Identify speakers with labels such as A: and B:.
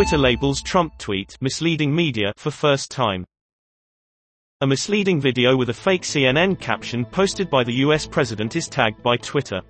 A: Twitter labels Trump tweet misleading media for first time. A misleading video with a fake CNN caption posted by the US president is tagged by Twitter.